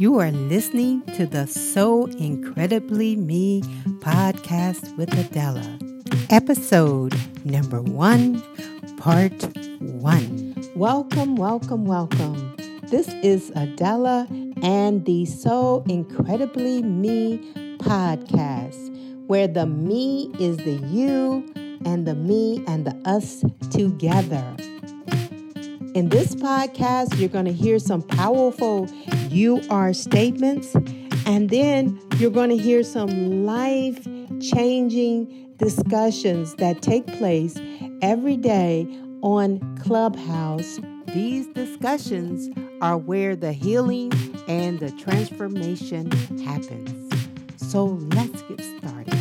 You are listening to the So Incredibly Me podcast with Adela, episode number one, part one. Welcome, welcome, welcome. This is Adela and the So Incredibly Me podcast, where the me is the you and the me and the us together. In this podcast, you're going to hear some powerful you are statements, and then you're going to hear some life changing discussions that take place every day on Clubhouse. These discussions are where the healing and the transformation happens. So let's get started.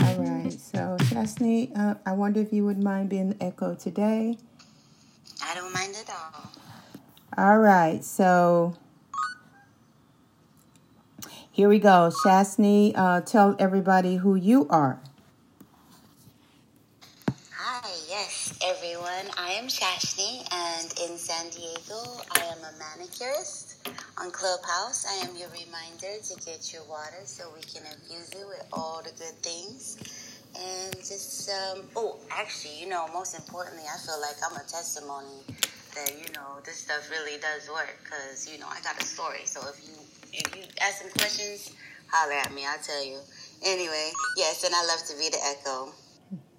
All right. So, Chastney, uh, I wonder if you would mind being the echo today. I don't mind at all. All right, so here we go. Shastney, uh, tell everybody who you are. Hi, yes, everyone. I am Shashni, and in San Diego, I am a manicurist. On Clubhouse, I am your reminder to get your water so we can infuse it with all the good things. And just, um, oh, actually, you know, most importantly, I feel like I'm a testimony that, you know, this stuff really does work because, you know, I got a story. So if you, if you ask some questions, holler at me, I'll tell you. Anyway, yes, and I love to be the echo.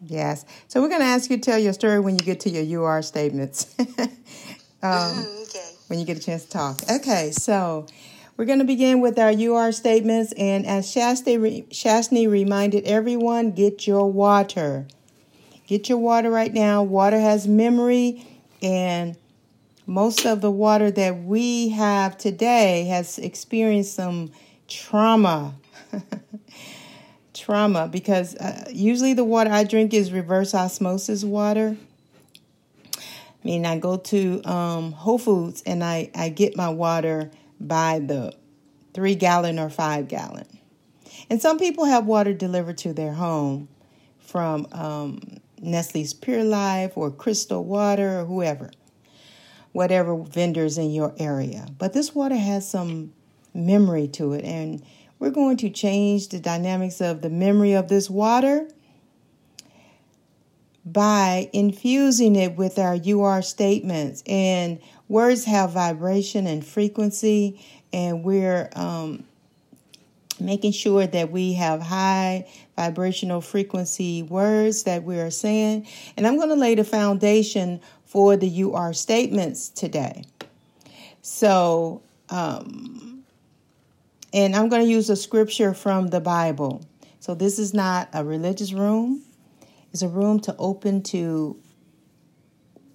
Yes. So we're going to ask you to tell your story when you get to your UR statements. um, okay. When you get a chance to talk. Okay, so we're going to begin with our UR statements. And as Shastni reminded everyone, get your water. Get your water right now. Water has memory, and most of the water that we have today has experienced some trauma. trauma because uh, usually the water I drink is reverse osmosis water. I mean, I go to um, Whole Foods and I, I get my water by the three gallon or five gallon. And some people have water delivered to their home from um, Nestle's Pure Life or Crystal Water or whoever, whatever vendors in your area. But this water has some memory to it, and we're going to change the dynamics of the memory of this water by infusing it with our are statements. And words have vibration and frequency, and we're um, making sure that we have high vibrational frequency words that we are saying. And I'm going to lay the foundation for the you are statements today. So, um, and I'm going to use a scripture from the Bible. So, this is not a religious room, it's a room to open to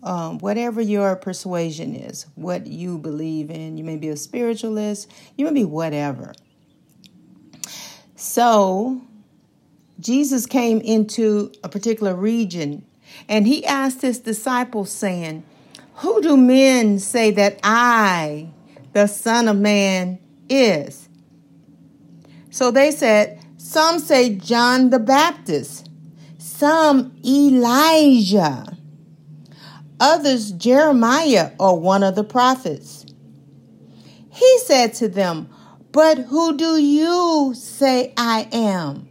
um, whatever your persuasion is, what you believe in. You may be a spiritualist, you may be whatever. So, Jesus came into a particular region and he asked his disciples, saying, Who do men say that I, the Son of Man, is? So they said, Some say John the Baptist, some Elijah others Jeremiah or one of the prophets. He said to them, But who do you say I am?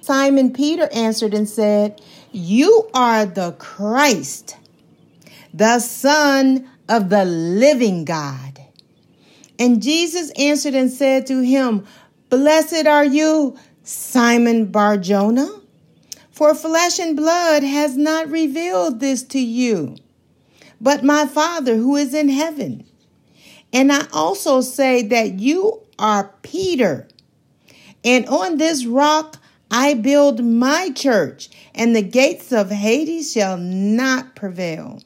Simon Peter answered and said, You are the Christ, the Son of the living God. And Jesus answered and said to him, Blessed are you, Simon Barjona for flesh and blood has not revealed this to you, but my Father who is in heaven. And I also say that you are Peter, and on this rock I build my church, and the gates of Hades shall not prevail.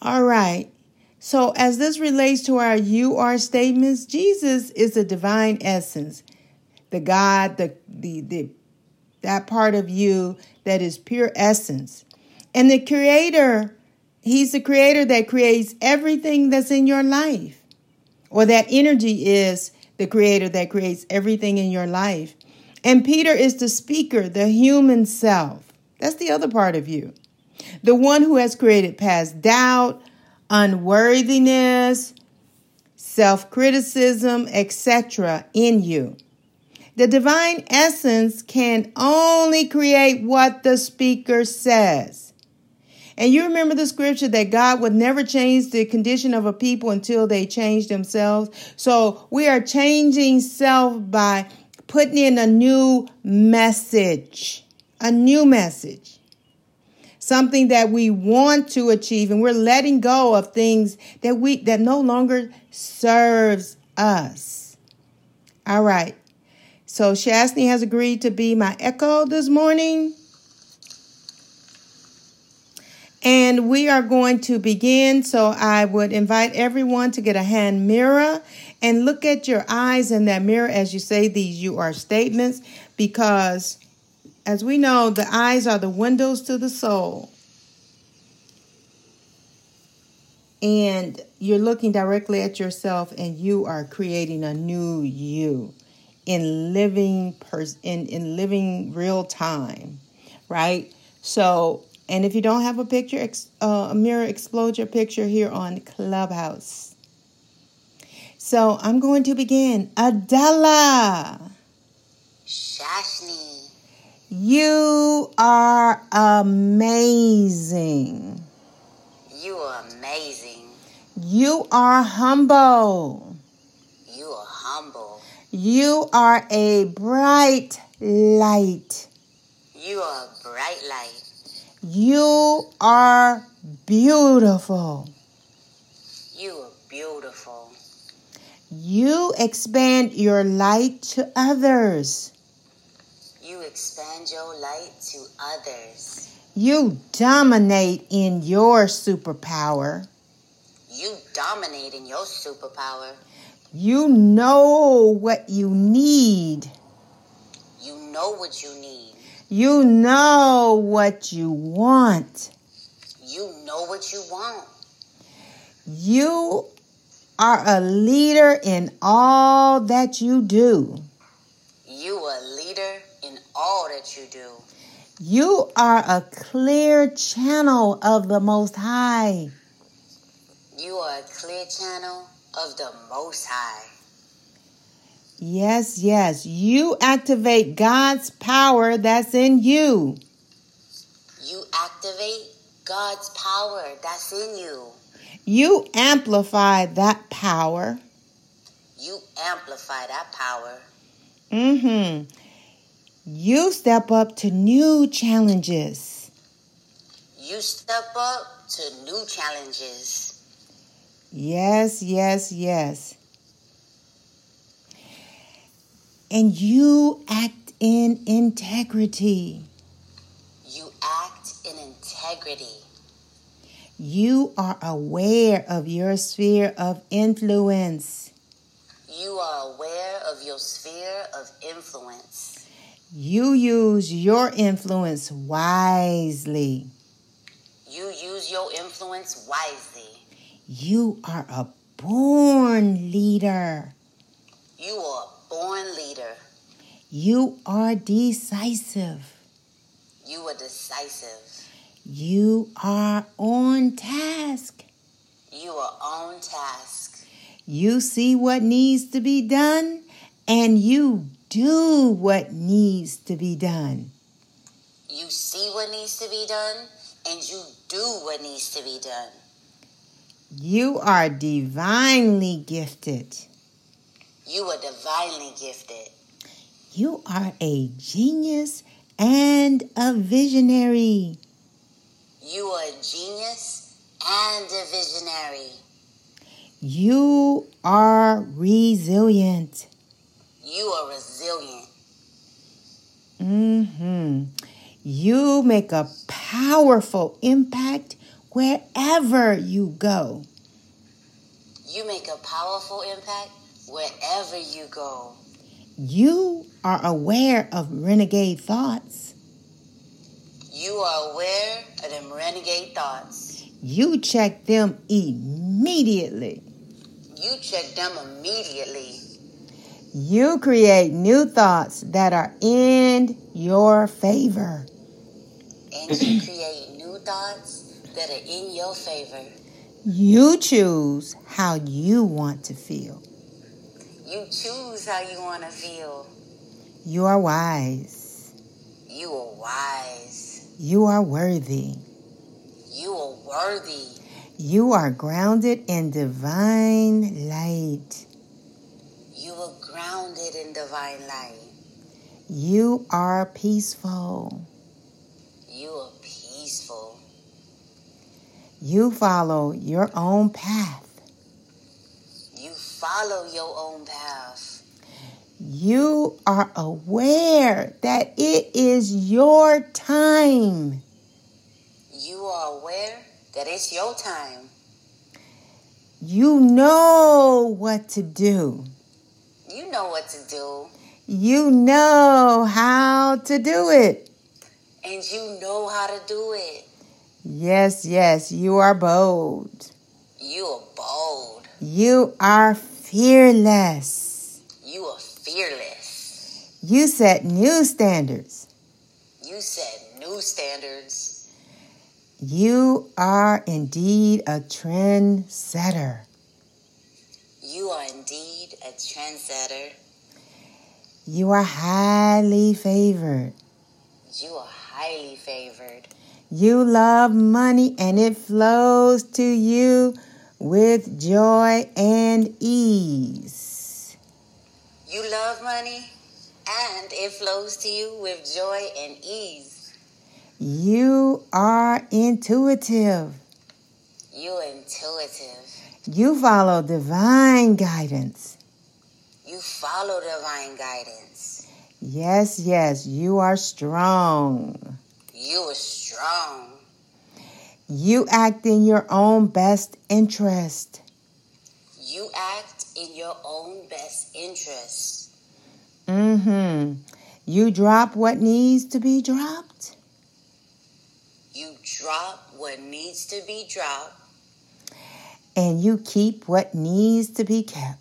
All right. So, as this relates to our you are statements, Jesus is the divine essence, the God, the, the, the that part of you that is pure essence. And the creator, he's the creator that creates everything that's in your life. Or that energy is the creator that creates everything in your life. And Peter is the speaker, the human self. That's the other part of you. The one who has created past doubt, unworthiness, self criticism, etc., in you. The divine essence can only create what the speaker says. And you remember the scripture that God would never change the condition of a people until they change themselves. So we are changing self by putting in a new message, a new message, something that we want to achieve, and we're letting go of things that we that no longer serves us. All right. So Shasni has agreed to be my echo this morning. And we are going to begin. So I would invite everyone to get a hand mirror and look at your eyes in that mirror as you say these you are statements because as we know, the eyes are the windows to the soul. And you're looking directly at yourself and you are creating a new you in living pers- in, in living real time, right? So, and if you don't have a picture, ex- uh, a mirror, explode your picture here on Clubhouse. So I'm going to begin. Adela. Shashni. You are amazing. You are amazing. You are humble. You are humble. You are a bright light. You are a bright light. You are beautiful. You are beautiful. You expand your light to others. You expand your light to others. You dominate in your superpower. You dominate in your superpower. You know what you need. You know what you need. You know what you want. You know what you want. You are a leader in all that you do. You are a leader in all that you do. You are a clear channel of the Most High. You are a clear channel of the Most High. Yes, yes. You activate God's power that's in you. You activate God's power that's in you. You amplify that power. You amplify that power. Mm-hmm. You step up to new challenges. You step up to new challenges. Yes, yes, yes. And you act in integrity. You act in integrity. You are aware of your sphere of influence. You are aware of your sphere of influence. You use your influence wisely. You use your influence wisely. You are a born leader. You are a born leader. You are decisive. You are decisive. You are on task. You are on task. You see what needs to be done and you do what needs to be done. You see what needs to be done and you do what needs to be done. You are divinely gifted. You are divinely gifted. You are a genius and a visionary. You are a genius and a visionary. You are resilient. You are resilient. Mm-hmm. You make a powerful impact wherever you go. You make a powerful impact wherever you go. You are aware of renegade thoughts. You are aware of them renegade thoughts. You check them immediately. You check them immediately. You create new thoughts that are in your favor. And you create new thoughts that are in your favor. You choose how you want to feel. You choose how you want to feel. You are wise. You are wise. You are worthy. You are worthy. You are grounded in divine light. You are grounded in divine light. You are peaceful. You are peaceful. You follow your own path. You follow your own path. You are aware that it is your time. You are aware that it's your time. You know what to do. You know what to do. You know how to do it. And you know how to do it. Yes, yes, you are bold. You are bold. You are fearless. You are fearless. You set new standards. You set new standards. You are indeed a trendsetter. You are indeed a trendsetter. You are highly favored. You are highly favored. You love money and it flows to you with joy and ease. You love money and it flows to you with joy and ease. You are intuitive. You intuitive. You follow divine guidance. You follow divine guidance. Yes, yes, you are strong. You are strong. You act in your own best interest. You act in your own best interest. Mm-hmm. You drop what needs to be dropped. You drop what needs to be dropped. And you keep what needs to be kept.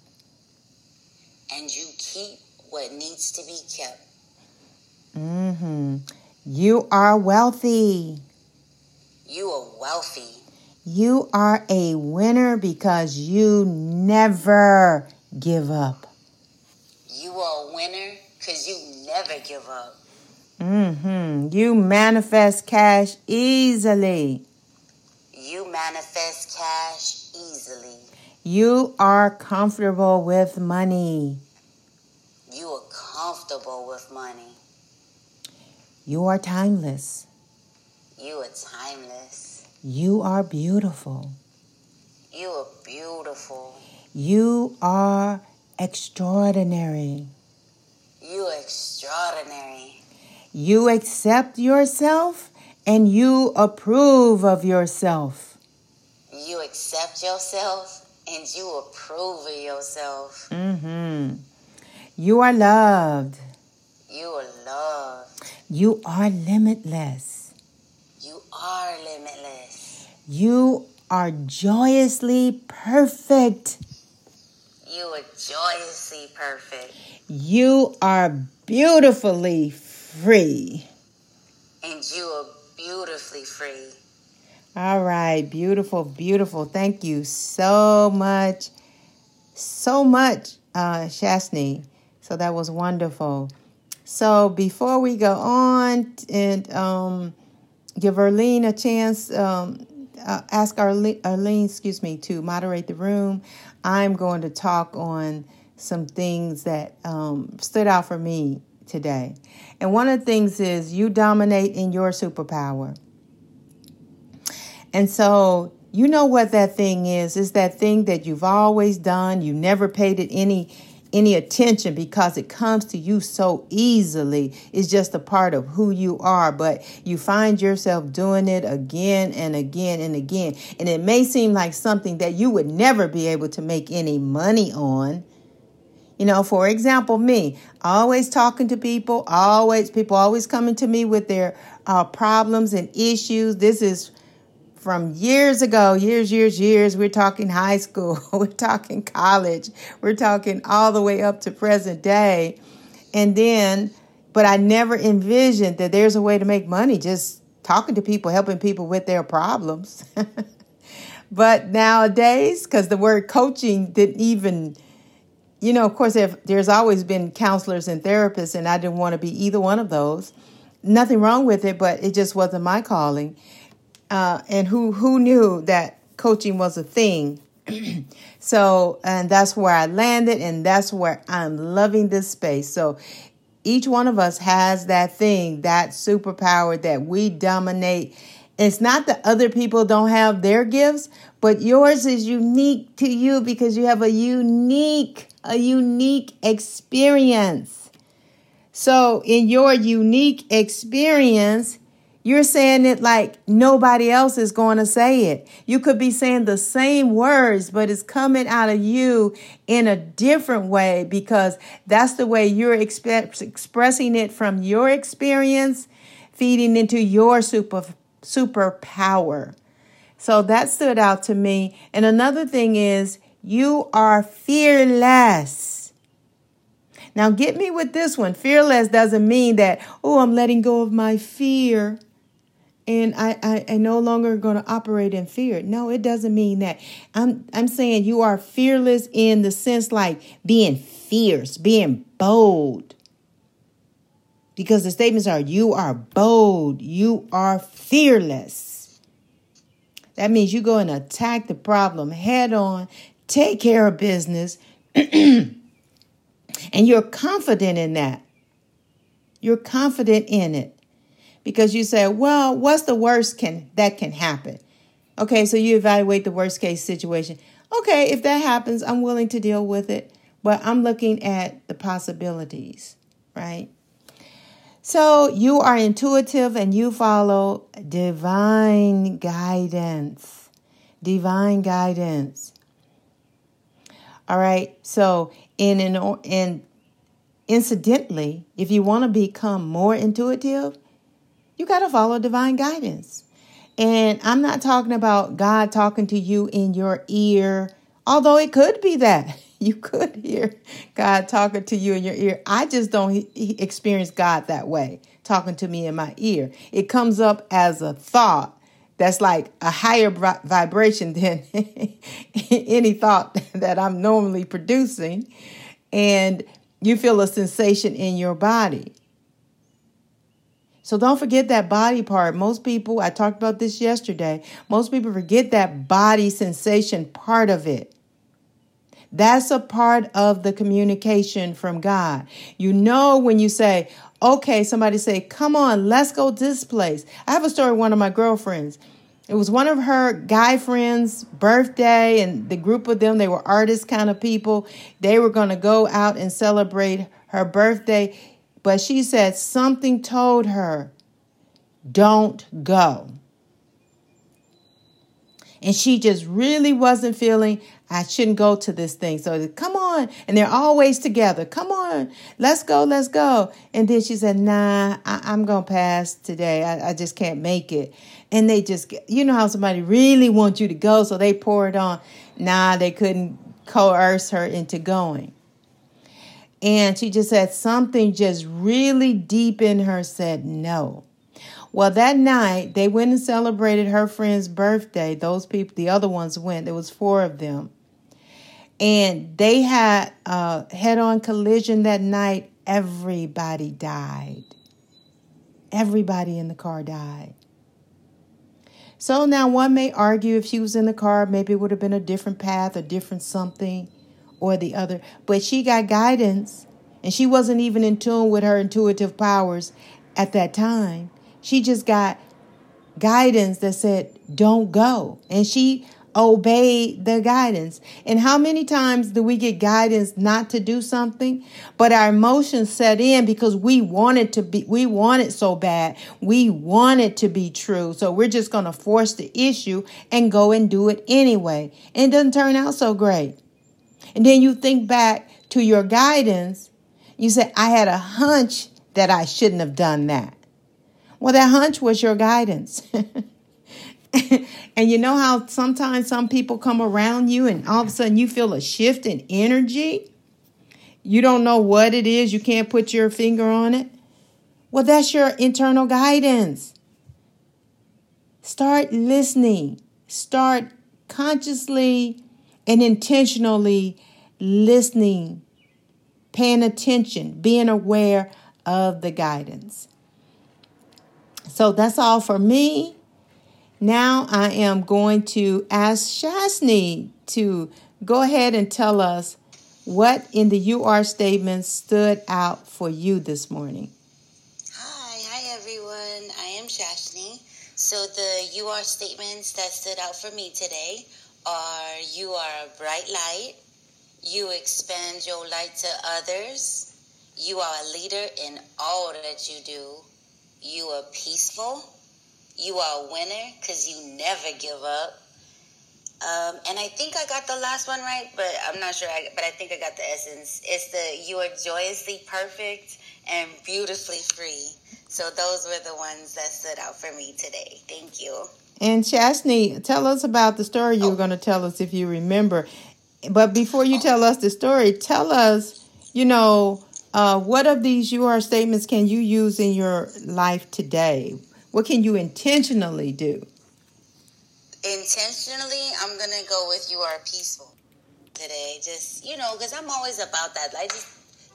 And you keep what needs to be kept. Mm-hmm. You are wealthy. You are wealthy. You are a winner because you never give up. You are a winner because you never give up. Mm-hmm. You manifest cash easily. You manifest cash easily. You are comfortable with money. You are comfortable with money. You are timeless. You are timeless. You are beautiful. You are beautiful. You are extraordinary. You are extraordinary. You accept yourself and you approve of yourself. You accept yourself and you approve of yourself. Mm-hmm. You are loved. You are loved. You are limitless. You are limitless. You are joyously perfect. You are joyously perfect. You are beautifully free. And you are beautifully free. All right, beautiful, beautiful. Thank you so much, so much, uh, Shasni. So that was wonderful. So before we go on and um, give Arlene a chance, um, uh, ask Arlene, Arlene, excuse me, to moderate the room, I'm going to talk on some things that um, stood out for me today. And one of the things is you dominate in your superpower. And so you know what that thing is. Is that thing that you've always done. You never paid it any any attention because it comes to you so easily. It's just a part of who you are, but you find yourself doing it again and again and again. And it may seem like something that you would never be able to make any money on. You know, for example, me, always talking to people, always people always coming to me with their uh, problems and issues. This is from years ago, years, years, years. We're talking high school, we're talking college, we're talking all the way up to present day. And then, but I never envisioned that there's a way to make money just talking to people, helping people with their problems. but nowadays, because the word coaching didn't even, you know, of course, if, there's always been counselors and therapists, and I didn't want to be either one of those. Nothing wrong with it, but it just wasn't my calling. Uh, and who who knew that coaching was a thing? so, and that's where I landed, and that's where I'm loving this space. So, each one of us has that thing, that superpower that we dominate it's not that other people don't have their gifts, but yours is unique to you because you have a unique, a unique experience. So, in your unique experience, you're saying it like nobody else is going to say it. You could be saying the same words, but it's coming out of you in a different way because that's the way you're exp- expressing it from your experience, feeding into your super superpower. So that stood out to me. And another thing is, you are fearless. Now, get me with this one. Fearless doesn't mean that, oh, I'm letting go of my fear and I, I, I no longer going to operate in fear. No, it doesn't mean that. I'm, I'm saying you are fearless in the sense like being fierce, being bold, because the statements are you are bold, you are fearless. That means you go and attack the problem head on, take care of business, and you're confident in that. You're confident in it because you say, "Well, what's the worst can that can happen?" Okay, so you evaluate the worst case situation. Okay, if that happens, I'm willing to deal with it, but I'm looking at the possibilities, right? So you are intuitive and you follow divine guidance. Divine guidance. All right. So in in in incidentally, if you want to become more intuitive, you got to follow divine guidance. And I'm not talking about God talking to you in your ear, although it could be that. you could hear God talking to you in your ear. I just don't experience God that way, talking to me in my ear. It comes up as a thought that's like a higher vibration than any thought that I'm normally producing. And you feel a sensation in your body. So don't forget that body part. Most people, I talked about this yesterday, most people forget that body sensation part of it. That's a part of the communication from God. You know, when you say, okay, somebody say, come on, let's go this place. I have a story one of my girlfriends. It was one of her guy friends' birthday, and the group of them, they were artist kind of people. They were going to go out and celebrate her birthday. But she said something told her, don't go. And she just really wasn't feeling I shouldn't go to this thing. So come on. And they're always together. Come on. Let's go. Let's go. And then she said, nah, I- am going to pass today. I-, I just can't make it. And they just, you know how somebody really wants you to go. So they pour it on. Nah, they couldn't coerce her into going. And she just said something just really deep in her said no. Well, that night they went and celebrated her friend's birthday. Those people, the other ones went. There was four of them and they had a head-on collision that night. Everybody died. Everybody in the car died. So now one may argue if she was in the car, maybe it would have been a different path, a different something or the other. But she got guidance and she wasn't even in tune with her intuitive powers at that time. She just got guidance that said, don't go. And she obeyed the guidance. And how many times do we get guidance not to do something, but our emotions set in because we want it to be, we want it so bad. We want it to be true. So we're just going to force the issue and go and do it anyway. And it doesn't turn out so great. And then you think back to your guidance. You say, I had a hunch that I shouldn't have done that. Well, that hunch was your guidance. and you know how sometimes some people come around you and all of a sudden you feel a shift in energy? You don't know what it is, you can't put your finger on it. Well, that's your internal guidance. Start listening. Start consciously and intentionally listening, paying attention, being aware of the guidance. So that's all for me. Now I am going to ask Shasni to go ahead and tell us what in the are statement stood out for you this morning. Hi, hi everyone. I am Shashni. So the are statements that stood out for me today you are a bright light, you expand your light to others, you are a leader in all that you do, you are peaceful, you are a winner because you never give up. Um, and I think I got the last one right, but I'm not sure. I, but I think I got the essence. It's the you are joyously perfect and beautifully free. So those were the ones that stood out for me today. Thank you. And Shasni, tell us about the story you oh. were going to tell us if you remember. But before you oh. tell us the story, tell us, you know, uh, what of these you are statements can you use in your life today? What can you intentionally do? Intentionally, I'm going to go with you are peaceful today. Just, you know, because I'm always about that. I just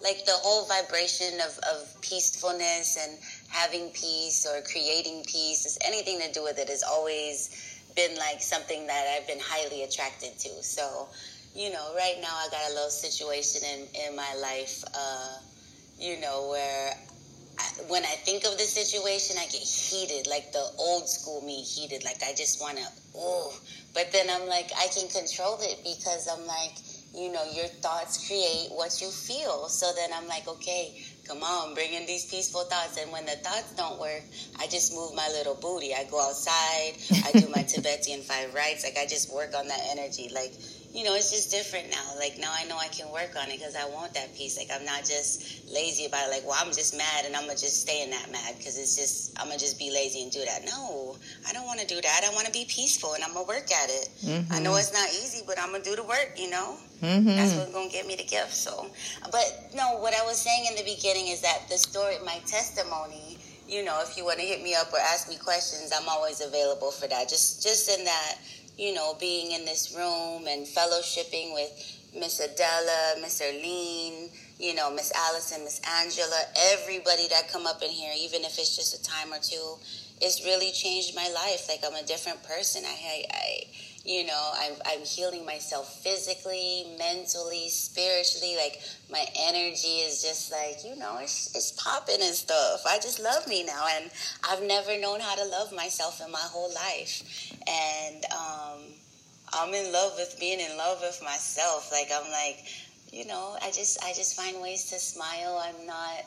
like the whole vibration of, of peacefulness and having peace or creating peace, is anything to do with it has always been like something that I've been highly attracted to. So, you know, right now I got a little situation in, in my life, uh, you know, where I, when I think of the situation, I get heated, like the old school me heated. Like I just want to, oh. But then I'm like, I can control it because I'm like, you know, your thoughts create what you feel. So then I'm like, okay, come on, bring in these peaceful thoughts. And when the thoughts don't work, I just move my little booty. I go outside, I do my Tibetan five rites. Like I just work on that energy. Like, you know, it's just different now. Like now I know I can work on it because I want that peace. Like I'm not just lazy about it. Like, well, I'm just mad and I'm gonna just stay in that mad because it's just I'm gonna just be lazy and do that. No, I don't want to do that. I want to be peaceful and I'm gonna work at it. Mm-hmm. I know it's not easy, but I'm gonna do the work. You know, mm-hmm. that's what's gonna get me the gift. So, but no, what I was saying in the beginning is that the story, my testimony. You know, if you want to hit me up or ask me questions, I'm always available for that. Just, just in that you know, being in this room and fellowshipping with Miss Adela, Miss Erlene, you know, Miss Allison, Miss Angela, everybody that come up in here, even if it's just a time or two, it's really changed my life. Like I'm a different person. I, I, I you know, I'm, I'm healing myself physically, mentally, spiritually. Like my energy is just like, you know, it's, it's popping and stuff. I just love me now. And I've never known how to love myself in my whole life. And, um, I'm in love with being in love with myself. Like I'm like, you know, I just I just find ways to smile. I'm not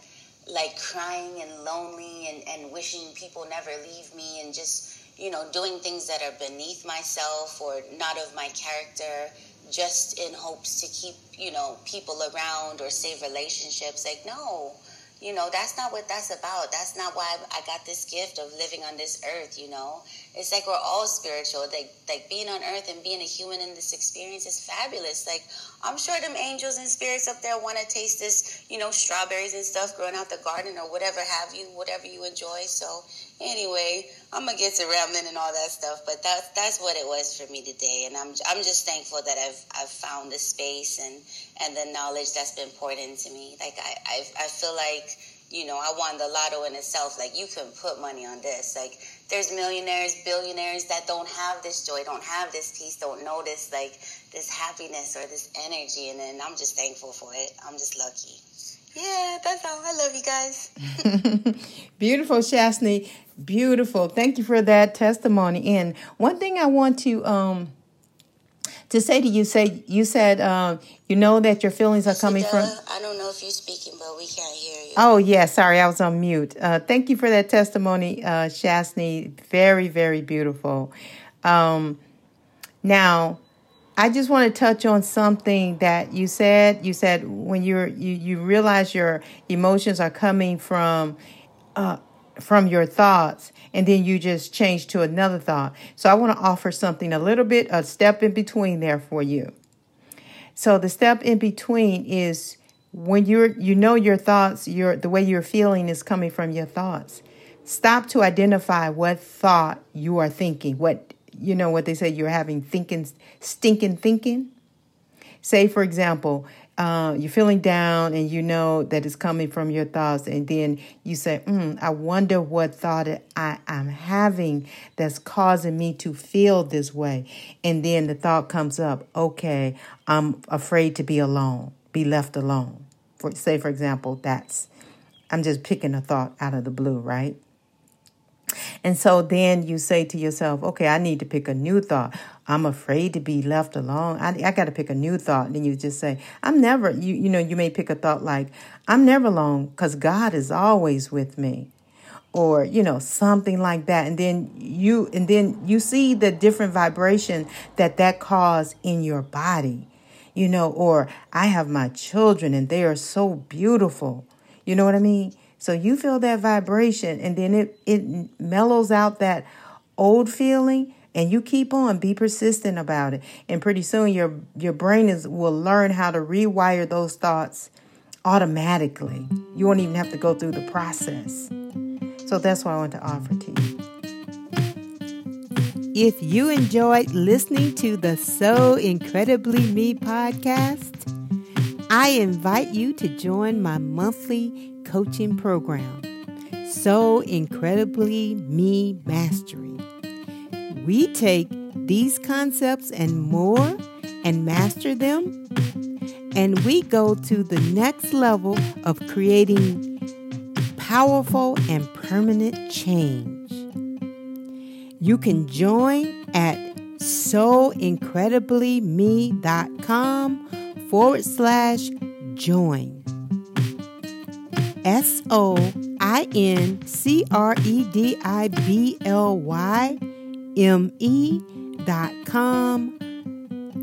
like crying and lonely and, and wishing people never leave me and just, you know, doing things that are beneath myself or not of my character just in hopes to keep, you know, people around or save relationships. Like, no, you know, that's not what that's about. That's not why I got this gift of living on this earth, you know. It's like we're all spiritual. Like like being on earth and being a human in this experience is fabulous. Like I'm sure them angels and spirits up there want to taste this, you know, strawberries and stuff growing out the garden or whatever have you, whatever you enjoy. So anyway, I'm gonna get to rambling and all that stuff, but that's that's what it was for me today, and I'm I'm just thankful that I've I've found the space and and the knowledge that's been poured into me. Like I I, I feel like you know I won the lotto in itself. Like you can put money on this. Like there's millionaires, billionaires that don't have this joy, don't have this peace, don't know this like this happiness or this energy, and then I'm just thankful for it. I'm just lucky. Yeah, that's all. I love you guys. Beautiful, Shasni. Beautiful. Thank you for that testimony. And one thing I want to um to say to you, say you said um, you know that your feelings are coming from. I don't know if you're speaking, but we can't hear you. Oh yeah, sorry, I was on mute. Uh, thank you for that testimony, uh, Shasni. Very, very beautiful. Um, now, I just want to touch on something that you said. You said when you're you you realize your emotions are coming from uh, from your thoughts, and then you just change to another thought. So I want to offer something a little bit a step in between there for you. So the step in between is when you're you know your thoughts, your the way you're feeling is coming from your thoughts. Stop to identify what thought you are thinking, what you know what they say, you're having thinking, stinking thinking. Say, for example, uh, you're feeling down and you know that it's coming from your thoughts, and then you say, mm, I wonder what thought I, I'm having that's causing me to feel this way. And then the thought comes up, okay, I'm afraid to be alone, be left alone. For say, for example, that's I'm just picking a thought out of the blue, right? And so then you say to yourself, okay, I need to pick a new thought. I'm afraid to be left alone. I, I got to pick a new thought. And then you just say, I'm never, you, you know, you may pick a thought like, I'm never alone because God is always with me. Or, you know, something like that. And then you, and then you see the different vibration that that cause in your body, you know, or I have my children and they are so beautiful. You know what I mean? So you feel that vibration and then it, it mellows out that old feeling and you keep on be persistent about it. And pretty soon your your brain is will learn how to rewire those thoughts automatically. You won't even have to go through the process. So that's what i want to offer to you. If you enjoyed listening to the so incredibly me podcast i invite you to join my monthly coaching program so incredibly me mastery we take these concepts and more and master them, and we go to the next level of creating powerful and permanent change. You can join at soincrediblyme.com forward slash join. S O I N C R E D I B L Y com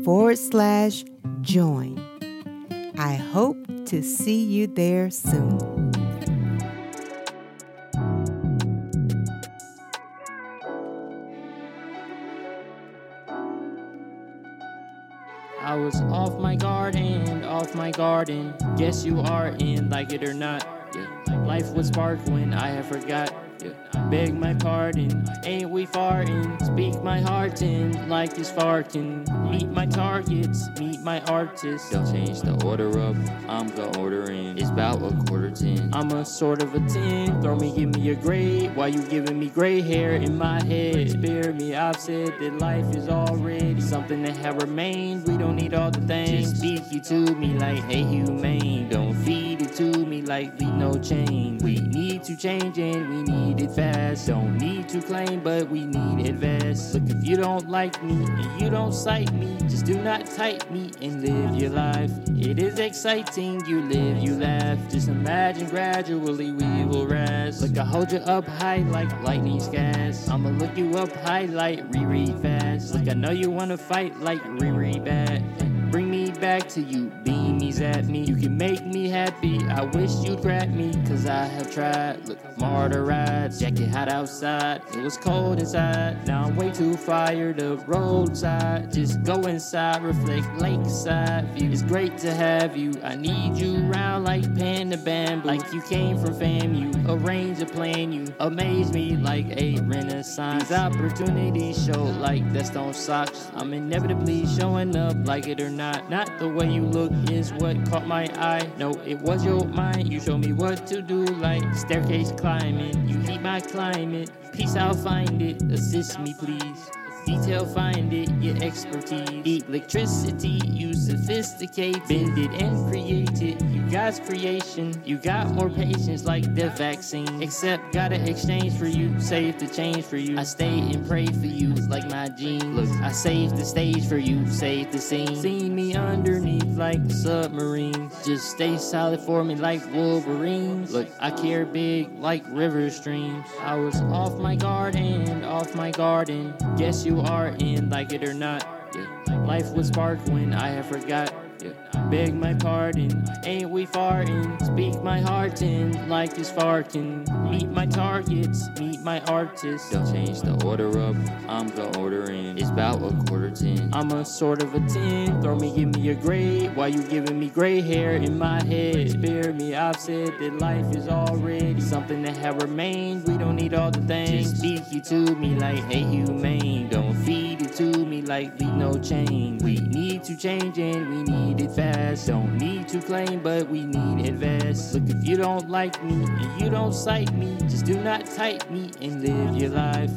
forward slash join. I hope to see you there soon. I was off my guard and off my garden. Guess you are in, like it or not. Life was spark when I have forgot. Beg my pardon, ain't we farting? Speak my heart in like it's farting. Meet my targets, meet my artists. Don't change the order up, I'm the order in. It's about a quarter ten. I'm a sort of a 10. Throw me, give me a grade. Why you giving me gray hair in my head. Spare me, I've said that life is already something that have remained. We don't need all the things. Just speak you to me like, hey, humane. Don't feed it to me we no chain. We need to change and we need it fast. Don't need to claim, but we need invest. Look, if you don't like me and you don't cite me, just do not type me and live your life. It is exciting, you live, you laugh. Just imagine gradually we will rise. Look, I hold you up high like lightning gas. I'ma look you up high like reread fast. Look, I know you wanna fight like reread bad. Bring me back to you, at me. You can make me happy. I wish you'd grab me, cause I have tried. Look, martyr rides, jacket hot outside. It was cold inside. Now I'm way too fired up roadside. Just go inside, reflect lakeside view. It's great to have you. I need you around like Panda Bamboo. Like you came from fam, you Arrange a plan, you amaze me like a renaissance. These opportunities show like that stone socks. I'm inevitably showing up like it or not not. Not the way you look is what caught my eye. No, it was your mind. You show me what to do, like staircase climbing. You heat my climate. Peace, I'll find it. Assist me, please. Detail find it, your expertise. Electricity, you sophisticate, bend it and create it. You God's creation, you got more patience like the vaccine. Except gotta exchange for you, save the change for you. I stay and pray for you like my genes. Look, I save the stage for you, save the scene. See me underneath like a submarine. Just stay solid for me like Wolverines. Look, I care big like river streams. I was off my guard and off my garden. Guess you you are in, like it or not. Life was spark when I have forgot. Yeah. Beg my pardon, ain't we farting? Speak my heart in like it's farting. Meet my targets, meet my artists. Don't change the order up, I'm the order in. It's about a quarter ten. I'm a sort of a 10. Throw me, give me a grade. Why you giving me gray hair in my head? Spare me, I've said that life is already something that have remained. We don't need all the things. Just Speak you to me like, hey, humane. Don't feed it to me like, leave no chain. We need to change and we need it fast. Don't need to claim, but we need it fast. Look, if you don't like me and you don't cite me, just do not type me and live your life.